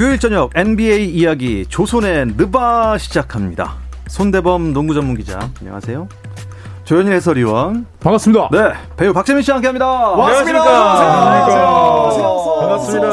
수요일 저녁 NBA 이야기 조선의 느바 시작합니다. 손대범 농구 전문 기자 안녕하세요. 조현일 해설위원 반갑습니다. 네 배우 박재민 씨와 함께 합니다. 안녕하십니까. 반갑습니다.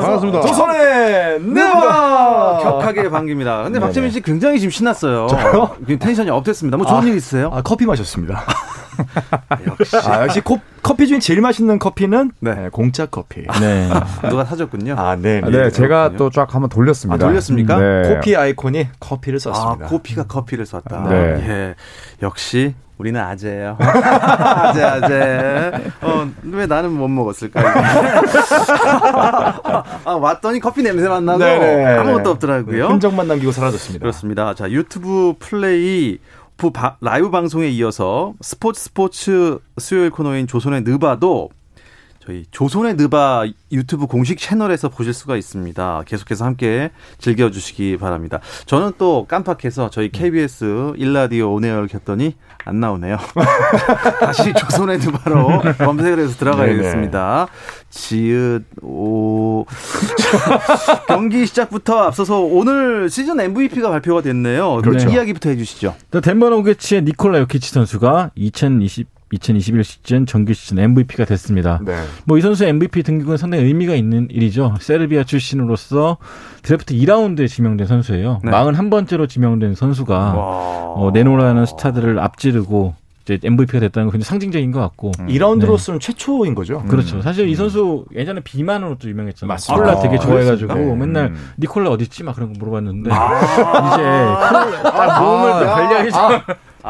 반갑습니다. 조선의 느바 격하게 반깁니다. 근데 박재민 씨 굉장히 지금 신났어요. 저요? 텐션이 업됐습니다. 뭐 좋은 아, 일 있으세요? 아, 커피 마셨습니다. 역시 아, 역시 코, 커피 중에 제일 맛있는 커피는 네. 네, 공짜 커피. 네. 누가 사줬군요. 아, 네. 아, 네, 제가 또 쫙 한번 돌렸습니다. 아, 돌렸습니까? 네. 커피 아이콘이 커피를 아, 썼습니다. 코피가 커피를 썼다. 네. 예. 역시 우리는 아재예요. 아재 아재. 어, 왜 나는 못 먹었을까? 아, 왔더니 커피 냄새만 나고 네네. 아무것도 없더라고요. 흔적만 남기고 사라졌습니다. 그렇습니다. 자, 유튜브 플레이 라이브 방송에 이어서 스포츠 스포츠 수요일 코너인 조선의 느바도 저희 조선의 느바 유튜브 공식 채널에서 보실 수가 있습니다. 계속해서 함께 즐겨주시기 바랍니다. 저는 또 깜빡해서 저희 KBS 일라디오 온에어를 켰더니 안 나오네요. 다시 조선의 느바로 검색을 해서 들어가야겠습니다. 지읒 오 경기 시작부터 앞서서 오늘 시즌 MVP가 발표가 됐네요. 그렇죠. 이야기부터 해주시죠. 또 덴버 노게츠의 니콜라 요키치 선수가 2020 2021 시즌 정규 시즌 MVP가 됐습니다. 네. 뭐이 선수 MVP 등극은 상당히 의미가 있는 일이죠. 세르비아 출신으로서 드래프트 2라운드에 지명된 선수예요. 네. 41번째로 지명된 선수가 와. 어, 네노라는 스타들을 앞지르고 이제 MVP가 됐다는 건 굉장히 상징적인 것 같고. 음. 2라운드로서는 최초인 거죠. 그렇죠. 사실 이 선수 예전에 비만으로 또 유명했잖아요. 맞습니다. 콜라 아, 되게 좋아해가지고 그렇습니까? 맨날 음. 니콜라 어디 있지? 막 그런 거 물어봤는데 이제 콜라 딱 몸을 아, 관리하기 전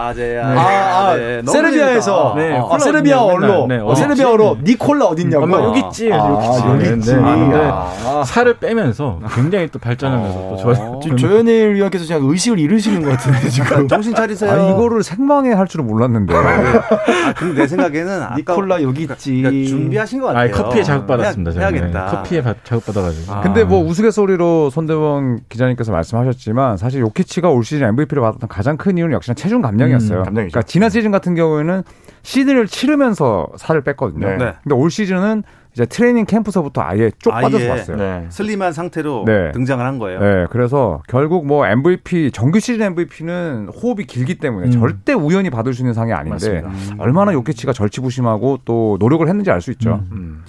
아재야. 아, 아, 아재. 너무 세르비아에서 재밌다. 네, 아, 세르비아어로 어딨냐, 맨날. 네, 어, 세르비아어로 니콜라 어딨냐고. 엄마 여기 있지. 아, 여기 있지. 여기 있지. 네, 근데 아. 살을 빼면서 굉장히 또 발전하면서 또 좋아요. 지금 조현일 위원께서 그냥 의식을 잃으시는 것 같은데 지금. 정신 차리세요. 아, 이거를 생방에 할 줄은 몰랐는데. 아, 근데 내 생각에는 아까 니콜라 여기 있지. 그러니까 준비하신 것 같아요. 아, 커피에 자극받았습니다. 해야. 네, 커피에 바- 자극받아가지고. 아. 근데 뭐 우스갯소리로 손대원 기자님께서 말씀하셨지만 사실 요키치가 올 시즌 MVP를 받았던 가장 큰 이유는 역시나 체중 감량 이었어요. 음, 감량이죠. 그러니까 지난 시즌 같은 경우에는 시즌을 치르면서 살을 뺐거든요. 네. 네. 근데 올 시즌은 이제 트레이닝 캠프서부터 아예 쪽 아예. 빠져서 왔어요. 네. 슬림한 상태로 네. 등장을 한 거예요. 네, 그래서 결국 뭐 MVP 정규 시즌 MVP는 호흡이 길기 때문에 음. 절대 우연히 받을 수 있는 상이 아닌데 맞습니다. 얼마나 요키치가 절치부심하고 또 노력을 했는지 알 수 있죠. 음.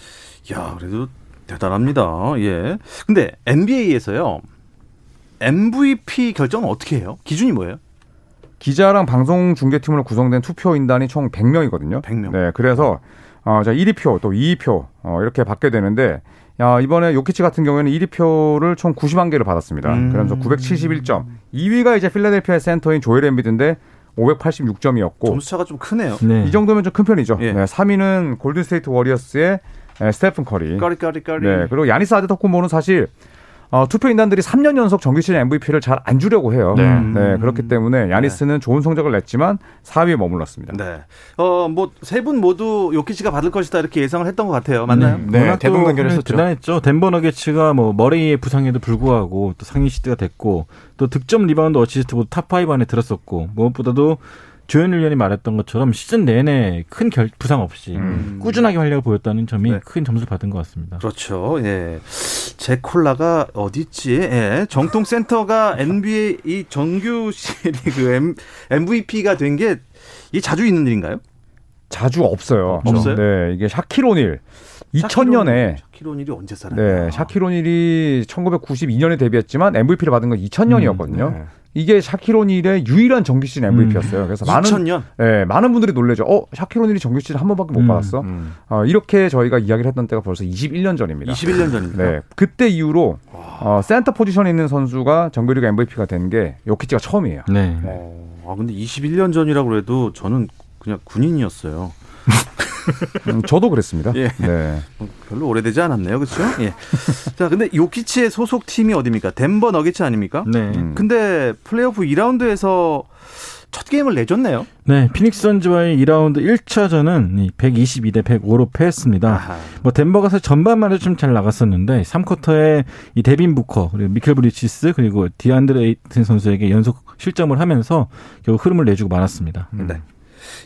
야, 그래도 대단합니다. 예. 근데 NBA에서요. MVP 결정은 어떻게 해요? 기준이 뭐예요? 기자랑 방송 중계팀으로 구성된 투표 인단이 총 100명이거든요. 100명. 네, 그래서 어, 자 1위표 또 2위표 어, 이렇게 받게 되는데 야, 이번에 요키치 같은 경우에는 1위표를 총 90만 개를 받았습니다. 음. 그러면서 971점. 2위가 이제 필라델피아 센터인 조엘 엠비드인데 586점이었고 점수 차가 좀 크네요. 네. 이 정도면 좀 큰 편이죠. 예. 네, 3위는 골든 스테이트 워리어스의 에, 스테픈 커리. 까리 까리 까리. 네, 그리고 야니스 아데토쿤보는 사실 어, 투표 인단들이 3년 연속 정규 시즌 MVP를 잘 안 주려고 해요. 네. 네, 그렇기 때문에 야니스는 좋은 성적을 냈지만 4위에 머물렀습니다. 네. 어, 뭐, 세 분 모두 요키치가 받을 것이다 이렇게 예상을 했던 것 같아요. 맞나요? 네, 워낙 대동 또 단결했었죠. 대단했죠. 덴버 너게츠가 뭐 머레이의 부상에도 불구하고 또 상위 시드가 됐고 또 득점 리바운드 어시스트 모두 top 5 안에 들었었고 무엇보다도 조현일 위원이 말했던 것처럼 시즌 내내 큰 결, 부상 없이 음. 꾸준하게 활약을 보였다는 점이 네. 큰 점수를 받은 것 같습니다. 그렇죠. 예. 제 콜라가 어딨지? 예. 정통 센터가 NBA 이 정규 시리그 M, MVP가 된 게 이게 자주 있는 일인가요? 자주 없어요. 없어요? 네, 이게 샤킬 오닐 2000년에 샤킬 오닐이 언제 살았나요? 네, 샤킬 오닐이 1992년에 데뷔했지만 MVP를 받은 건 2000년이었거든요. 네. 이게 샤킬 오닐의 유일한 정규 시즌 MVP였어요. 그래서 많은 2000년. 네, 많은 분들이 놀래죠. 어, 샤킬 오닐이 정규 시즌 한 번밖에 못 음, 받았어? 음. 어, 이렇게 저희가 이야기를 했던 때가 벌써 21년 전입니다. 21년 전입니다. 네, 그때 이후로 어, 센터 포지션에 있는 선수가 정규리그 MVP가 된 게 요키치가 처음이에요. 네. 어, 아 근데 21년 전이라고 그래도 저는 그냥 군인이었어요. 음, 저도 그랬습니다. 예. 네. 어, 별로 오래되지 않았네요, 그렇죠? 예. 자, 근데 요키치의 소속 팀이 어디입니까? 덴버 너게츠 아닙니까? 네. 음. 근데 플레이오프 2라운드에서 첫 게임을 내줬네요. 네, 피닉스 선즈와의 2라운드 1차전은 122대 105로 패했습니다. 아하. 뭐 덴버가 사실 전반만 해도 좀 잘 나갔었는데 3쿼터에 이 데빈 부커 그리고 미칼 브리지스 그리고 디안드레 에이튼 선수에게 연속 실점을 하면서 결국 흐름을 내주고 말았습니다. 네.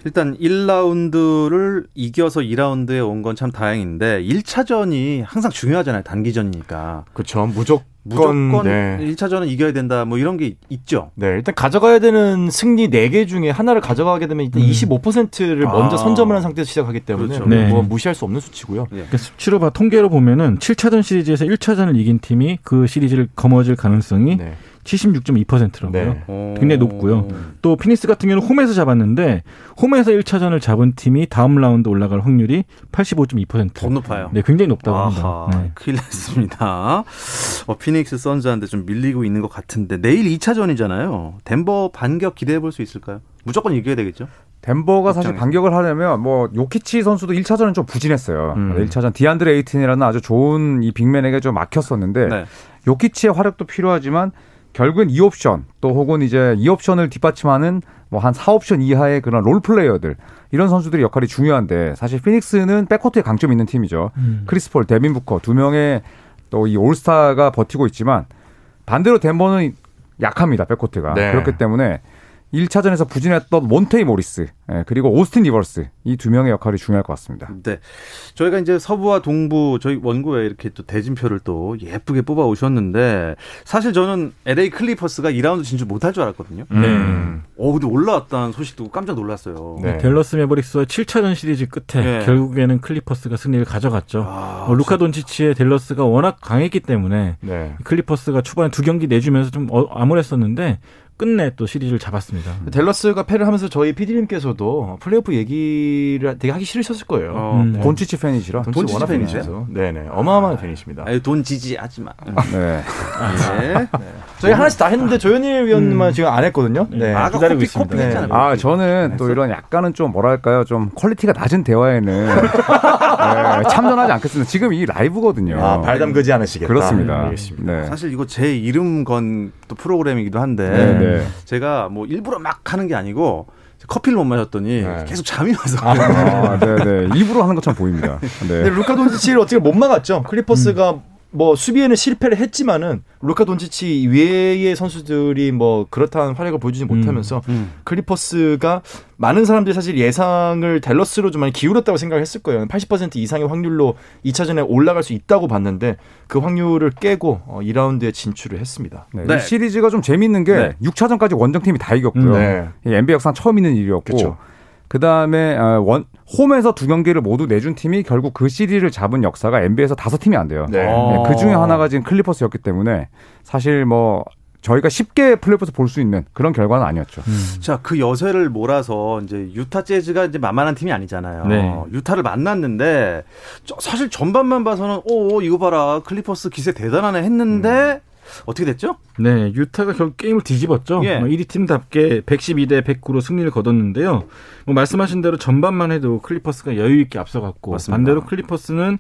일단 1라운드를 이겨서 2라운드에 온 건 참 다행인데 1차전이 항상 중요하잖아요. 단기전이니까. 그렇죠. 무조건 무조건 네. 1차전은 이겨야 된다. 뭐 이런 게 있죠. 네, 일단 가져가야 되는 승리 4개 중에 하나를 가져가게 되면 일단 음. 25%를 아. 먼저 선점을 한 상태에서 시작하기 때문에 그렇죠. 네. 뭐 무시할 수 없는 수치고요. 그러니까 수치로 봐 통계로 보면은 7차전 시리즈에서 1차전을 이긴 팀이 그 시리즈를 거머쥘 가능성이 네. 76.2%라고요. 네. 어. 굉장히 높고요. 또 피닉스 같은 경우는 홈에서 잡았는데 홈에서 1차전을 잡은 팀이 다음 라운드 올라갈 확률이 85.2%. 더 높아요. 네, 굉장히 높다고 아하, 합니다. 네. 큰일 났습니다. 어, 피닉스 선즈한테 좀 밀리고 있는 것 같은데 내일 2차전이잖아요. 덴버 반격 기대해 볼 수 있을까요? 무조건 이겨야 되겠죠? 덴버가 사실. 반격을 하려면 뭐 요키치 선수도 1차전은 좀 부진했어요. 음. 1차전 디안드레 에이튼이라는 아주 좋은 이 big man에게 좀 막혔었는데 네. 요키치의 화력도 필요하지만 결국엔 2옵션 또 혹은 이제 2옵션을 뒷받침하는 뭐 한 4옵션 이하의 그런 role player들 이런 선수들의 역할이 중요한데 사실 피닉스는 백코트에 강점이 있는 팀이죠. 음. 크리스 폴, 데빈 부커 두 명의 또 이 올스타가 버티고 있지만 반대로 덴버는 약합니다. 백코트가. 네. 그렇기 때문에 1차전에서 부진했던 몬테이 모리스 예, 그리고 오스틴 리버스 이 두 명의 역할이 중요할 것 같습니다. 네. 저희가 이제 서부와 동부 저희 원고에 이렇게 또 대진표를 또 예쁘게 뽑아 오셨는데 사실 저는 LA 클리퍼스가 2라운드 진출 못할 줄 알았거든요. 음. 어, 근데 올라왔다는 소식 듣고 깜짝 놀랐어요. 네. 댈러스 매버릭스와 7차전 시리즈 끝에 네. 결국에는 클리퍼스가 승리를 가져갔죠. 아, 어, 루카 돈치치의 댈러스가 워낙 강했기 때문에 네. 클리퍼스가 초반에 두 경기 내주면서 좀 어, 암울했었는데 끝내 또 시리즈를 잡았습니다. 댈러스가 패를 하면서 저희 PD님께서도 플레이오프 얘기를 되게 하기 싫으셨을 거예요. 어, 음. 네. 돈치치 팬이시라. 돈치 돈치치 워낙 팬이세요? 네네. 어마어마한 팬이십니다. 아유, 돈 지지하지 마. 네. 네. 저희 하나씩 다 했는데 조현일 위원님만 지금 안 했거든요. 네. 아까 기다리고 커피, 있습니다. 커피 했잖아요. 아, 저는 또 이런 약간은 좀 뭐랄까요. 좀 quality가 낮은 대화에는 네, 참전하지 않겠습니다. 지금 이 라이브거든요. 아, 발 담그지 않으시겠다. 그렇습니다. 알겠습니다. 네. 사실 이거 제 이름 건 또 프로그램이기도 한데 네, 네. 제가 뭐 일부러 막 하는 게 아니고 커피를 못 마셨더니 네. 계속 잠이 와서 아, 네, 네. 일부러 하는 것처럼 보입니다. 근데 네. 루카 돈치치를 어떻게 못 막았죠. 클리퍼스가 뭐 수비에는 실패를 했지만은 루카 돈치치 외의 선수들이 뭐 그렇다는 활약을 보여주지 못하면서 음. 클리퍼스가 많은 사람들이 사실 예상을 댈러스로 좀 많이 기울였다고 생각했을 거예요. 80% 이상의 확률로 2차전에 올라갈 수 있다고 봤는데 그 확률을 깨고 어, 2라운드에 진출을 했습니다. 네, 네. 이 시리즈가 좀 재밌는 게 네. 6차전까지 원정팀이 다 이겼고요. 음, 네. 이 NBA 역상 처음 있는 일이었고 그쵸. 그 다음에 원 홈에서 두 경기를 모두 내준 팀이 결국 그 시리즈를 잡은 역사가 NBA에서 다섯 팀이 안 돼요. 네. 어. 그 중에 하나가 지금 클리퍼스였기 때문에 사실 뭐 저희가 쉽게 플레이오프에서 볼 수 있는 그런 결과는 아니었죠. 자, 그 여세를 몰아서 이제 유타 재즈가 이제 만만한 팀이 아니잖아요. 네. 유타를 만났는데 저- 사실 전반만 봐서는 오 이거 봐라 클리퍼스 기세 대단하네 했는데 어떻게 됐죠? 네, 유타가 결국 게임을 뒤집었죠. 예. 어, 1위 팀답게 112대 109로 승리를 거뒀는데요. 뭐 말씀하신 대로 전반만 해도 클리퍼스가 여유 있게 앞서갔고 맞습니다. 반대로 클리퍼스는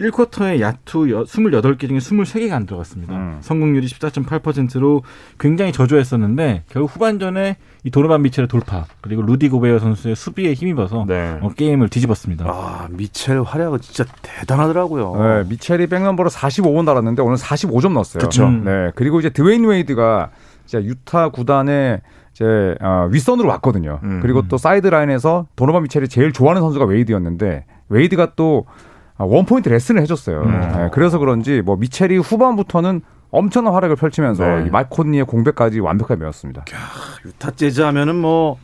1쿼터에 야투 여- 28개 중에 23개가 안 들어갔습니다. 음. 성공률이 14.8%로 굉장히 저조했었는데 결국 후반전에 이 도노반 미첼의 돌파 그리고 루디 고베어 선수의 수비에 힘입어서 네. 어, 게임을 뒤집었습니다. 아 미첼 활약은 진짜 대단하더라고요. 네, 미첼이 백넘버로 45번 달았는데 오늘 45점 넣었어요. 그쵸. 음. 네, 그리고 이제 드웨인 웨이드가 이제 유타 구단의 이제 어, 윗선으로 왔거든요. 음. 그리고 또 사이드 라인에서 도노반 미첼이 제일 좋아하는 선수가 웨이드였는데 웨이드가 또 아, 원포인트 레슨을 해줬어요. 음. 네, 그래서 그런지 뭐 미첼이 후반부터는 엄청난 활약을 펼치면서 네. 콘리의 공백까지 완벽하게 메웠습니다. 유타 재즈 하면은 뭐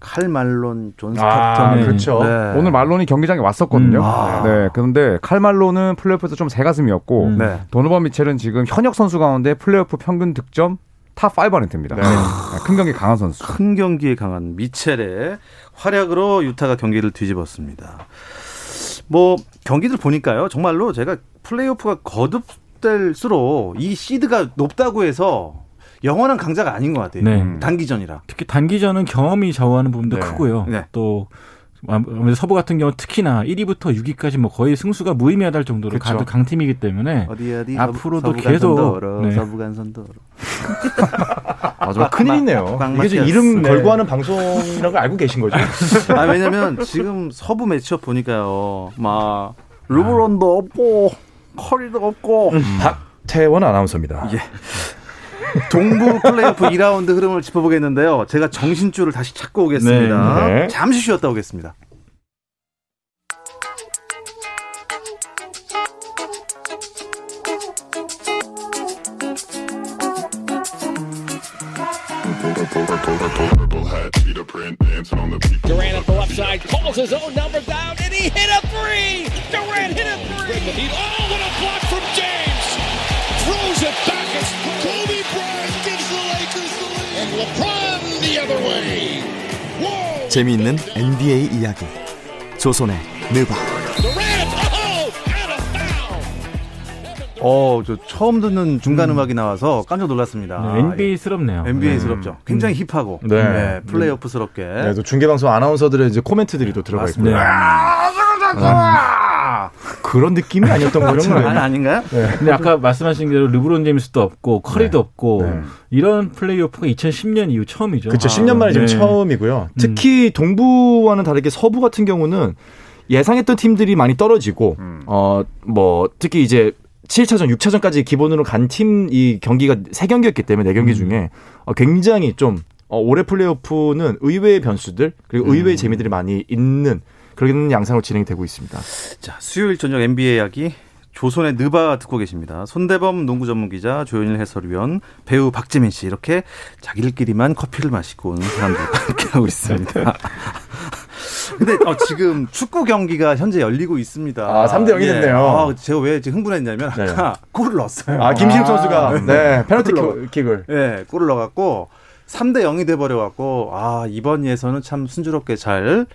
칼 말론, 존 아, 스탁턴. 그렇죠. 네. 오늘 말론이 경기장에 왔었거든요. 음. 아. 네, 그런데 칼 말론은 플레이오프에서 좀 새가슴이었고 음. 네. 도노반 미첼은 지금 현역 선수 가운데 플레이오프 평균 득점 top 5 안에 듭니다. 네. 네, 큰 경기 강한 선수. 큰 경기에 강한 미첼의 활약으로 유타가 경기를 뒤집었습니다. 뭐 경기들 보니까요. 정말로 제가 플레이오프가 거듭될수록 이 시드가 높다고 해서 영원한 강자가 아닌 것 같아요. 네. 단기전이라. 특히 단기전은 경험이 좌우하는 부분도 네. 크고요. 네. 또 아무래도 서부 같은 경우 특히나 1위부터 6위까지 뭐 거의 승수가 무의미하다 할 정도로 그쵸. 가도 강팀이기 때문에 어디 어디 앞으로도 서부 계속, 간선도로, 네. 서부 간선도로. 아, 저 큰일이네요. 꽉 이게 지금. 이름 네. 걸고 하는 방송이라는 걸 알고 계신 거죠? 아 왜냐면 지금 서부 매치업 보니까요. 막 르브론도 없고 커리도 없고. 박태원 아나운서입니다. 예. 동부 플레이오프 2라운드 흐름을 짚어보겠는데요. 제가 정신줄을 다시 찾고 오겠습니다. 네, 네. 잠시 쉬었다 오겠습니다. Durant at the left side calls his own number down, and he hit a three. Durant hit a three. Oh, what a block from James! Throws it 재미있는 NBA 이야기 조선의 느바 oh. 어, 저 처음 듣는 중간 음. 악이 나와서 깜짝 놀랐습니다. 네, NBA스럽네요. NBA스럽죠. 굉장히 힙하고 네. 네, 플레이오프스럽게. 네, 또 중계방송 아나운서들의 이제 코멘트들이 또 들어가 있습니다. 네. 아, 그런 느낌이 아니었던 것 아니, 같은데. 아닌가요? 근데 아까 말씀하신 대로 르브론 제임스도 없고 커리도 네. 없고 네. 이런 플레이오프가 2010년 이후 처음이죠. 그렇죠. 아, 10년 만에 지금 네. 처음이고요. 특히 동부와는 다르게 서부 같은 경우는 예상했던 팀들이 많이 떨어지고 어뭐 특히 이제 7차전, 6차전까지 기본으로 간 팀 이 경기가 세 경기였기 때문에 네 경기 중에 어, 굉장히 좀 어, 올해 플레이오프는 의외의 변수들 그리고 의외의 재미들이 많이 있는 그런 양상으로 진행이 되고 있습니다. 자, 수요일 저녁 NBA 이야기 조선의 느바 듣고 계십니다. 손대범 농구 전문 기자, 조현일 해설위원, 배우 박재민 씨 이렇게 자기들끼리만 커피를 마시고 온 사람들과 함께하고 있습니다. 근데 어, 지금 축구 경기가 현재 열리고 있습니다. 아, 3대 0이 됐네요. 아, 제가 왜 지금 흥분했냐면 아까 골을 넣었어요. 아, 김신욱 선수가 네. 네, 페널티. 킥을 예, 골을 넣어 갖고 3대 0이 돼 버려 갖고 아 이번 예선은 참 순조롭게 잘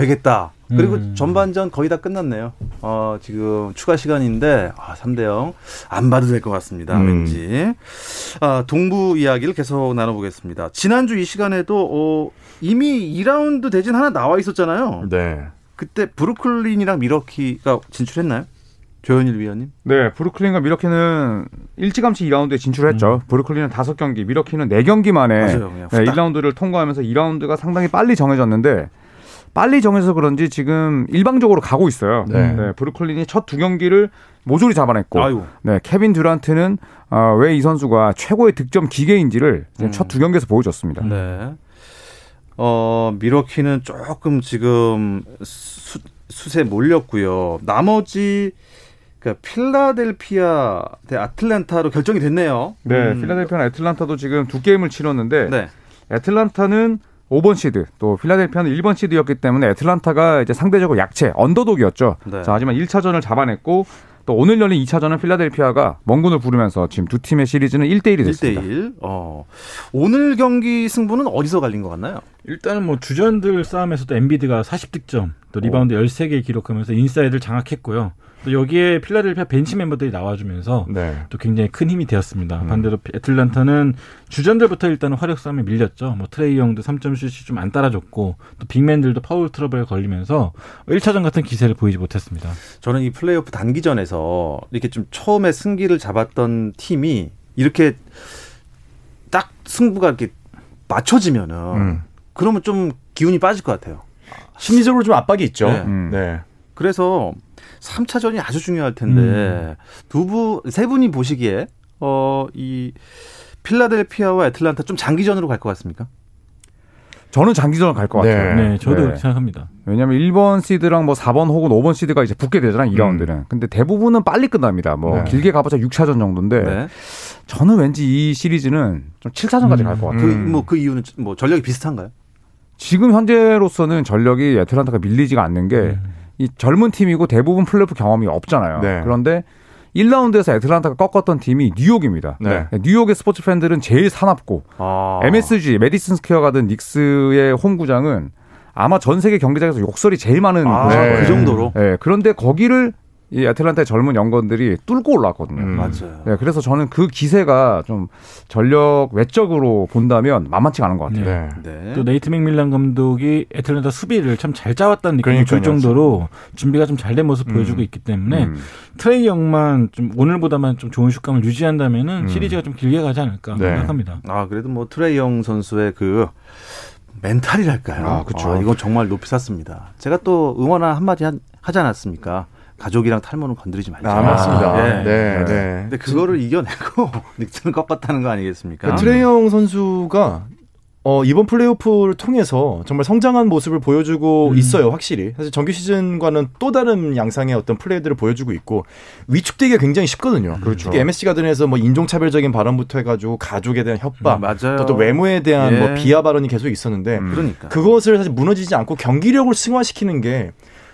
되겠다. 그리고 음. 전반전 거의 다 끝났네요. 어 지금 추가 시간인데 아 3대 0 안 봐도 될 것 같습니다. 음. 왠지 아 동부 이야기를 계속 나눠보겠습니다. 지난주 이 시간에도 어, 이미 2라운드 대진 하나 나와 있었잖아요. 네. 그때 브루클린이랑 미러키가 진출했나요? 조현일 위원님? 네, 브루클린과 미러키는 일찌감치 2라운드에 진출했죠. 브루클린은 5경기, 미러키는 4경기 만에 음. 맞아요, 네, 후딱. 1라운드를 통과하면서 2라운드가 상당히 빨리 정해졌는데 빨리 정해서 그런지 지금 일방적으로 가고 있어요. 네. 네, 브루클린이 첫 두 경기를 모조리 잡아냈고 아유. 네, 케빈 듀란트는 어, 왜 이 선수가 최고의 득점 기계인지를 음. 첫두 경기에서 보여줬습니다. 네. 어, 미러키는 조금 지금 수, 숫에 몰렸고요. 나머지 그러니까 필라델피아 대 아틀란타로 결정이 됐네요. 네, 음. 필라델피아나 애틀란타도 지금 두 게임을 치렀는데 네. 애틀란타는 5번 시드, 또 필라델피아는 1번 시드였기 때문에 애틀란타가 이제 상대적으로 약체, 언더독이었죠. 네. 자, 하지만 1차전을 잡아냈고 또 오늘 열린 2차전은 필라델피아가 멍군을 부르면서 지금 두 팀의 시리즈는 1대 1이 됐습니다. 1대1. 어. 오늘 경기 승부는 어디서 갈린 것 같나요? 일단은 뭐 주전들 싸움에서도 엠비드가 40득점, 또 리바운드 13개 기록하면서 인사이드를 장악했고요. 또 여기에 필라델피아 벤치 멤버들이 나와주면서 네. 또 굉장히 큰 힘이 되었습니다. 반대로 애틀란타는 주전들부터 일단은 화력 싸움에 밀렸죠. 뭐 트레이 영도 3점 슛이 좀 안 따라줬고 또 big man들도 foul trouble에 걸리면서 1차전 같은 기세를 보이지 못했습니다. 저는 이 플레이오프 단기전에서 이렇게 좀 처음에 승기를 잡았던 팀이 이렇게 딱 승부가 이렇게 맞춰지면은 음. 그러면 좀 기운이 빠질 것 같아요. 심리적으로 좀 압박이 있죠. 네. 음. 네. 그래서 3차전이 아주 중요할 텐데 두분세 분이 보시기에 어이 필라델피아와 애틀란타 좀 장기전으로 갈 것 같습니까? 저는 장기전을 갈것 네. 같아요. 네, 저도 네. 그렇게 생각합니다. 왜냐하면 1번 시드랑 뭐 4번 혹은 5번 시드가 이제 붙게 되잖아요. 2라운드는. 근데 대부분은 빨리 끝납니다. 뭐 네. 길게 가봤자 6차전 정도인데 네. 저는 왠지 이 시리즈는 좀 7차전까지 음. 갈것 같아요. 그 음. 뭐그 이유는 뭐 전력이 비슷한가요? 지금 현재로서는 전력이 애틀란타가 밀리지가 않는 게 이 젊은 팀이고 대부분 플레이오프 경험이 없잖아요. 네. 그런데 1라운드에서 애틀란타가 꺾었던 팀이 뉴욕입니다. 네. 뉴욕의 스포츠 팬들은 제일 사납고 아. MSG 메디슨 스퀘어 가든 닉스의 홈구장은 아마 전 세계 경기장에서 욕설이 제일 많은 아. 그 정도로. 네, 그런데 거기를 이 애틀란타의 젊은 young gun들이 뚫고 올라왔거든요. 음. 맞아요. 네, 그래서 저는 그 기세가 좀 전력 외적으로 본다면 만만치가 않은 것 같아요. 네. 네. 또 네이트 맥밀란 감독이 애틀란타 수비를 참 잘 짜왔다는 느낌이 들. 정도로 준비가 좀 잘 된 모습 보여주고 있기 때문에 음. 트레이 영만 좀 오늘보다만 좀 좋은 슛감을 유지한다면은 음. 시리즈가 좀 길게 가지 않을까 네. 생각합니다. 아 그래도 뭐 트레이 영 선수의 그 멘탈이랄까요? 아, 그쵸. 이건 정말 높이 샀습니다. 제가 또 응원 한마디 한- 하지 않았습니까? 가족이랑 탈모는 건드리지 말자. 아, 맞습니다. 예. 네, 네. 근데 그거를 이겨내고 닉슨을 꺾었다는 거 아니겠습니까? 그 트레이영 선수가 어, 이번 플레이오프를 통해서 정말 성장한 모습을 보여주고 있어요, 확실히. 사실 정규 시즌과는 또 다른 양상의 어떤 플레이들을 보여주고 있고 위축되기가 굉장히 쉽거든요. 그렇죠. 특히 MSG 가든에서 뭐 인종차별적인 발언부터 해가지고 가족에 대한 협박, 음, 맞아요. 또, 또 외모에 대한 예. 뭐 비하 발언이 계속 있었는데 음. 그러니까. 그것을 사실 무너지지 않고 경기력을 승화시키는 게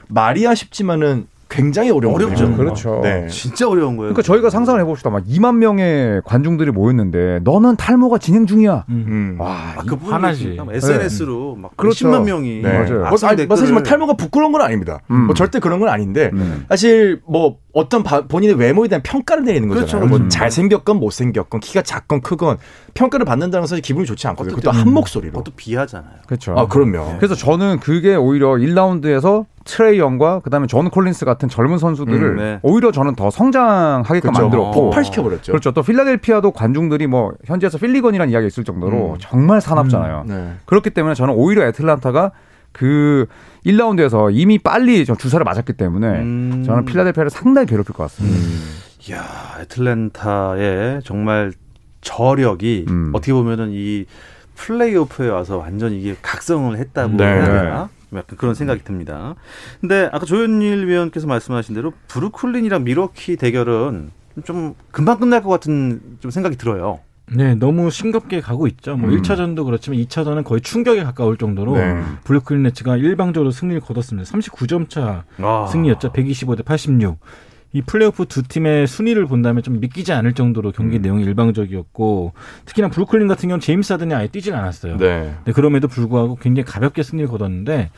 말이야 쉽지만은 굉장히 어려운 어렵죠. 거죠. 그렇죠. 네. 진짜 어려운 거예요. 그러니까 저희가 상상을 해봅시다. 막 2만 명의 관중들이 모였는데 너는 탈모가 진행 중이야. 음. 와, 아, 이- 그분이 화나지. SNS로 막 그렇죠. 10만 명이 네. 맞아요. 뭐, 뭐 사실 뭐 댓글을- 탈모가 부끄러운 건 아닙니다. 음. 뭐 절대 그런 건 아닌데 음. 사실 뭐 어떤 바- 본인의 외모에 대한 평가를 내리는 거잖아요. 그렇죠, 뭐 그렇죠. 잘생겼건 못생겼건 키가 작건 크건 평가를 받는다는 건 사실 기분이 좋지 않거든요. 그것도 한 목소리로. 그것도 비하잖아요. 그렇죠. 아 그럼요. 그래서 저는 그게 오히려 1라운드에서 트레이 영과 그다음에 존 콜린스 같은 젊은 선수들을 음, 네. 오히려 저는 더 성장하게끔 그렇죠. 만들었고 폭발시켜 버렸죠. 그렇죠. 또 필라델피아도 관중들이 뭐 현지에서 필리건이라는 이야기가 있을 정도로 음. 정말 사납잖아요. 네. 그렇기 때문에 저는 오히려 애틀란타가 그 1라운드에서 이미 빨리 저 주사를 맞았기 때문에 음. 저는 필라델피아를 상당히 괴롭힐 것 같습니다. 이야, 애틀랜타의 정말 저력이 음. 어떻게 보면은 이 플레이오프에 와서 완전 이게 각성을 했다고 네. 해야 되나? 약간 그런 생각이 듭니다. 근데 아까 조현일 위원께서 말씀하신 대로 브루클린이랑 밀워키 대결은 좀 금방 끝날 것 같은 좀 생각이 들어요. 네, 너무 싱겁게 가고 있죠. 뭐 음. 1차전도 그렇지만 2차전은 거의 충격에 가까울 정도로 네. 브루클린 네츠가 일방적으로 승리를 거뒀습니다. 39점 차 아. 승리였죠. 125대 86. 이 플레이오프 두 팀의 순위를 본다면 좀 믿기지 않을 정도로 경기 내용이 일방적이었고 특히나 브루클린 같은 경우는 제임스 하든이 아예 뛰질 않았어요. 네. 네, 그럼에도 불구하고 굉장히 가볍게 승리를 거뒀는데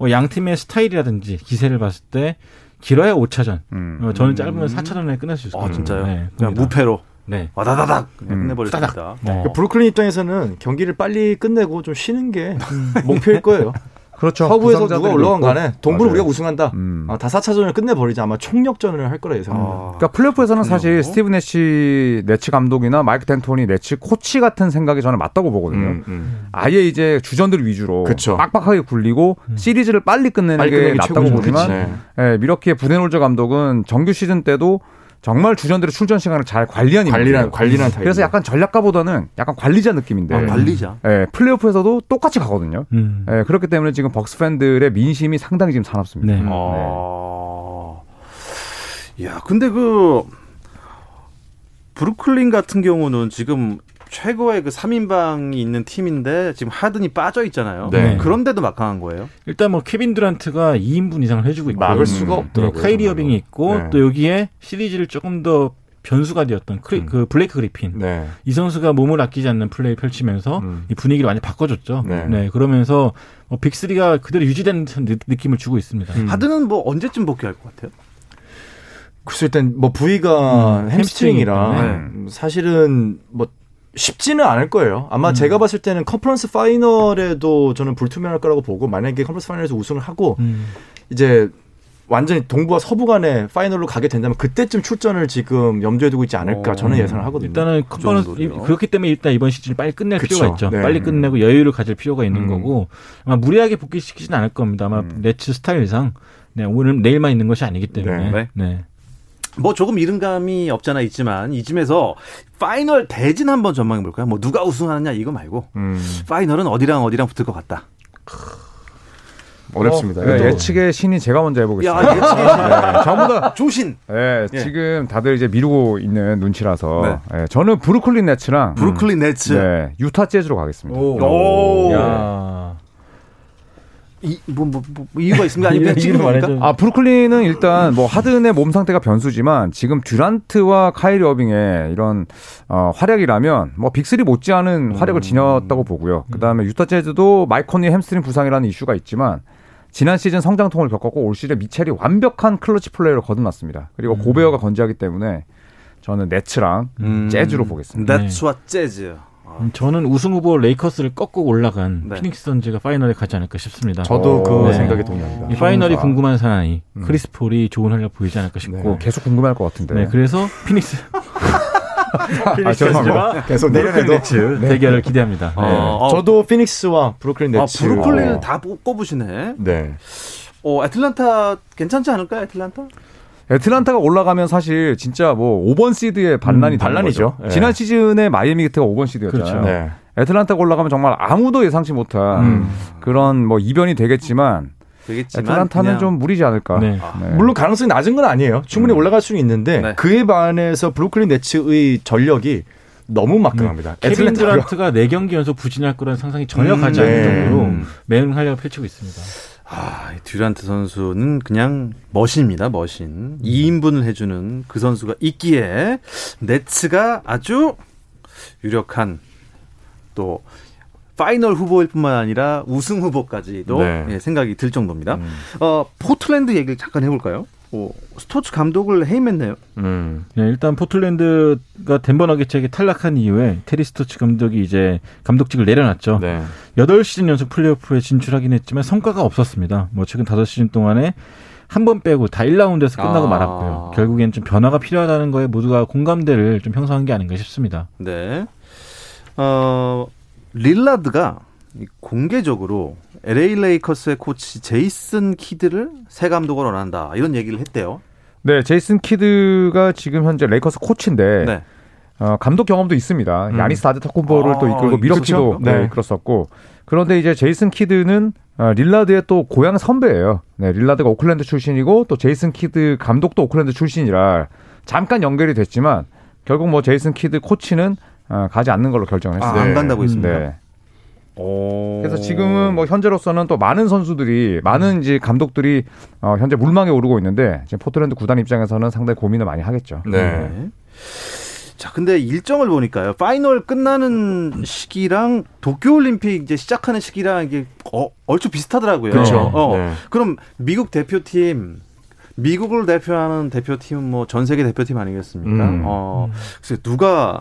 어, 양 팀의 스타일이라든지 기세를 봤을 때 길어야 5차전. 음. 어, 저는 짧으면 4차전에 끝날 수 있을 것 아, 같아요. 진짜요? 네, 그냥. 무패로 네. 와다다닥 그냥 음. 끝내버릴 수 있다. 네. 그 브루클린 입장에서는 경기를 빨리 끝내고 좀 쉬는 게 목표일 거예요. 그렇죠. 서부에서 누가 올라간 있고. 간에 동부는 맞아요. 우리가 우승한다. 음. 아, 다 4차전을 끝내버리자 아마 총력전을 할 거라 예상합니다. 아, 그러니까 플레이오프에서는 사실. 스티브 내쉬 내쉬 감독이나 마이크 댄토니 네츠 코치 같은 생각이 저는 맞다고 보거든요. 음, 음. 아예 이제 주전들 위주로 그쵸. 빡빡하게 굴리고 시리즈를 빨리 끝내는 빨리 게 낫다고. 보지만 그치. 예, 밀워키의 부덴홀저 감독은 정규 시즌 때도 정말 주전들의 출전 시간을 잘 관리하는 관리하는. 관리하는 타입. 그래서 약간 전략가보다는 약간 관리자 느낌인데 아, 관리자. 예, 플레이오프에서도 똑같이 가거든요. 음. 예, 그렇기 때문에 지금 벅스 팬들의 민심이 상당히 지금 사납습니다. 네. 음, 아. 야, 근데 그 브루클린 같은 경우는 지금 최고의 그 3인방이 있는 팀인데 지금 하든이 빠져 있잖아요. 네. 그런데도 막강한 거예요. 일단 뭐 케빈 두란트가 2인분 이상을 해주고 있고 막을 수가 네, 없더라고요. 카이리 정말로. 어빙이 있고 네. 또 여기에 시리즈를 조금 더 변수가 되었던 크리, 음. 그 블레이크 그리핀 네. 이 선수가 몸을 아끼지 않는 플레이 펼치면서 음. 이 분위기를 많이 바꿔줬죠. 네. 네, 그러면서 뭐 big 3가 그대로 유지되는 느- 느낌을 주고 있습니다. 음. 하든은 뭐 언제쯤 복귀할 것 같아요? 글쎄 일단 뭐 부위가 음, 햄스트링이라 햄스트링이기 음, 사실은 뭐 쉽지는 않을 거예요. 아마 제가 봤을 때는 conference final에도 저는 불투명할 거라고 보고 만약에 conference final에서 우승을 하고 음. 이제 완전히 동부와 서부 간의 final로 가게 된다면 그때쯤 출전을 지금 염두에 두고 있지 않을까 어. 저는 예상을 하거든요. 일단은 컨퍼런스 정도로요? 그렇기 때문에 일단 이번 시즌을 빨리 끝낼 그쵸. 필요가 있죠. 네. 빨리 끝내고 여유를 가질 필요가 있는 음. 거고 아마 무리하게 복귀시키지는 않을 겁니다. 아마 음. 네츠 스타일상 네, 오늘 내일만 있는 것이 아니기 때문에 네. 네. 뭐 조금 이른감이 없잖아 있지만 이쯤에서 final 대진 한번 전망해 볼까요? 뭐 누가 우승하느냐 이거 말고 음, final은 어디랑 어디랑 붙을 것 같다. 어렵습니다. 예, 이것도. 예측의 신이 제가 먼저 해보겠습니다. 야, 예측의 네, 전부 다 조신. 예, 예. 지금 다들 이제 미루고 있는 눈치라서 예, 저는 브루클린 네츠랑 브루클린 네츠. 네, 유타 재즈로 가겠습니다. 오. 야. 이, 뭐, 뭐, 뭐, 뭐 이유가 있습니까? 아니면 감입니까? 말해줘. 아 브루클린은 일단 뭐 하든의 몸 상태가 변수지만 지금 듀란트와 카이리 어빙의 이런 어, 활약이라면 뭐 big 3 못지않은 활약을 지녔다고 보고요. 그다음에 유타 재즈도 마이크 콘리 햄스트링 부상이라는 이슈가 있지만 지난 시즌 성장통을 겪었고 올 시즌 미첼이 완벽한 clutch play를 거듭났습니다. 그리고 고베어가 건재하기 때문에 저는 네츠랑 음. 재즈로 보겠습니다. 네츠와 재즈. 아, 음, 저는 우승 후보 레이커스를 꺾고 올라간 네. 피닉스 선즈가 파이널에 가지 않을까 싶습니다. 저도 그 네. 생각에 동의합니다. 이 파이널이 아. 궁금한 사나이 크리스 폴이 좋은 활약 보이지 않을까 싶고 네. 계속 궁금할 것 같은데. 네, 그래서 피닉스 아, 죄송합니다. 선수가 계속 내려내도 네츠 대결을 기대합니다. 네. 어, 저도 피닉스와 브루클린 아, 네츠. 브루클린을 어. 다 뽑- 꼽으시네. 네. 어, 애틀란타 괜찮지 않을까요, 애틀란타? 애틀란타가 올라가면 사실 진짜 뭐 5번 시드의 반란이 음, 반란이죠. 예. 지난 시즌에 마이애미 히트가 5번 시드였잖아요. 그렇죠. 네. 애틀란타가 올라가면 정말 아무도 예상치 못한 음. 그런 뭐 이변이 되겠지만 되겠지만 애틀란타는 그냥 좀 무리지 않을까. 네. 네. 물론 가능성이 낮은 건 아니에요. 충분히 올라갈 수는 있는데 네. 그에 반해서 브루클린 네츠의 전력이 너무 막강합니다. 케빈 애틀랜타가- 드란트가 4경기 연속 부진할 거라는 상상이 전혀 음, 가지 않을 네. 정도로 매운 활약을 펼치고 있습니다. 아, 이 듀란트 선수는 그냥 머신입니다, 머신. 2인분을 해주는 그 선수가 있기에 네츠가 아주 유력한 또 파이널 후보일 뿐만 아니라 우승 후보까지도 네. 예, 생각이 들 정도입니다. 음. 어, 포틀랜드 얘기를 잠깐 해볼까요? 어, 스토츠 감독을 해임했네요. 음. 네, 일단 포틀랜드가 덴버 너게츠에게 탈락한 이후에 테리 스토츠 감독이 이제 감독직을 내려놨죠. 네. 8시즌 연속 플레이오프에 진출하긴 했지만 성과가 없었습니다. 뭐 최근 5시즌 동안에 한번 빼고 다 1라운드에서 끝나고 아. 말았고요. 결국엔 좀 변화가 필요하다는 거에 모두가 공감대를 좀 형성한 게 아닌가 싶습니다. 네. 어, 릴라드가 이 공개적으로 LA 레이커스의 코치 제이슨 키드를 새 감독으로 원한다. 이런 얘기를 했대요. 네, 제이슨 키드가 지금 현재 레이커스 코치인데 네. 어, 감독 경험도 있습니다. 음. 야니스 아데토쿤보를 아, 또 이끌고 밀워키도 그렇죠. 네. 네. 이끌었었고 그런데 이제 제이슨 키드는 어, 릴라드의 또 고향 선배예요. 네, 릴라드가 오클랜드 출신이고 또 제이슨 키드 감독도 오클랜드 출신이라 잠깐 연결이 됐지만 결국 뭐 제이슨 키드 코치는 어, 가지 않는 걸로 결정을 아, 했어요. 안 간다고 했습니다. 네. 오. 그래서 지금은 뭐 현재로서는 또 많은 선수들이 많은 이제 감독들이 어, 현재 물망에 오르고 있는데 지금 포틀랜드 구단 입장에서는 상당히 고민을 많이 하겠죠. 네. 네. 자, 근데 일정을 보니까요. 파이널 끝나는 시기랑 도쿄올림픽 이제 시작하는 시기랑 이게 어, 얼추 비슷하더라고요. 그렇죠. 어. 네. 그럼 미국 대표팀 미국을 대표하는 대표팀은 뭐 전 세계 대표팀 아니겠습니까? 음. 어. 그래서 누가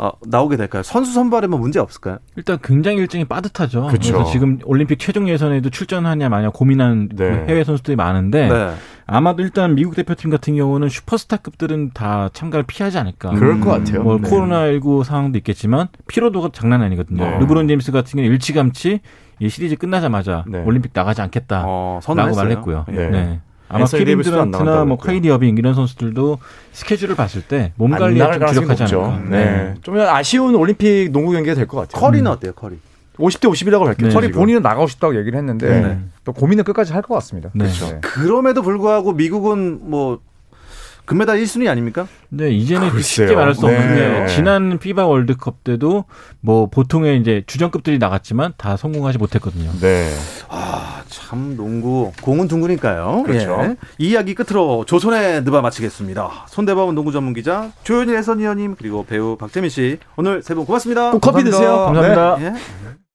어, 나오게 될까요? 선수 선발에 뭐 문제 없을까요? 일단 굉장히 일정이 빠듯하죠. 그쵸. 래서 지금 올림픽 최종 예선에도 출전하냐 마냐 고민한 네. 해외 선수들이 많은데 네. 아마도 일단 미국 대표팀 같은 경우는 슈퍼스타급들은 다 참가를 피하지 않을까. 그럴 것 같아요. 뭐 네. 코로나19 상황도 있겠지만 피로도가 장난 아니거든요. 네. 르브론 제임스 같은 경우는 일찌감치 이 시리즈 끝나자마자 네. 올림픽 나가지 않겠다. 어, 라고. 말했고요. 네. 네. 아마 케빈 듀란트나 뭐. 카이리 어빙 이런 선수들도 스케줄을 봤을 때 몸 관리에 좀 주력하지. 않을까. 네. 좀 아쉬운 올림픽 농구 경기가 될 것 같아요. 커리는 어때요, 커리? 50대 50이라고 밝혔죠. 네. 커리 지금. 본인은 나가고 싶다고 얘기를 했는데 네. 또 고민을 끝까지 할 것 같습니다. 네. 네. 그럼에도 불구하고 미국은 뭐 금메달 1순위 아닙니까? 네, 이제는 글쎄요. 쉽게 말할 수 없는 네. 게 지난 FIBA 월드컵 때도 뭐 보통의 이제 주전급들이 나갔지만 다 성공하지 못했거든요. 네. 아, 참 농구 공은 둥그니까요. 그렇죠. 예. 이 이야기 끝으로 조선의 느바 마치겠습니다. 손대범 농구 전문 기자 조현일 해설위원님 그리고 배우 박재민 씨 오늘 세 분 고맙습니다. 꼭 커피 감사합니다. 드세요. 감사합니다. 예.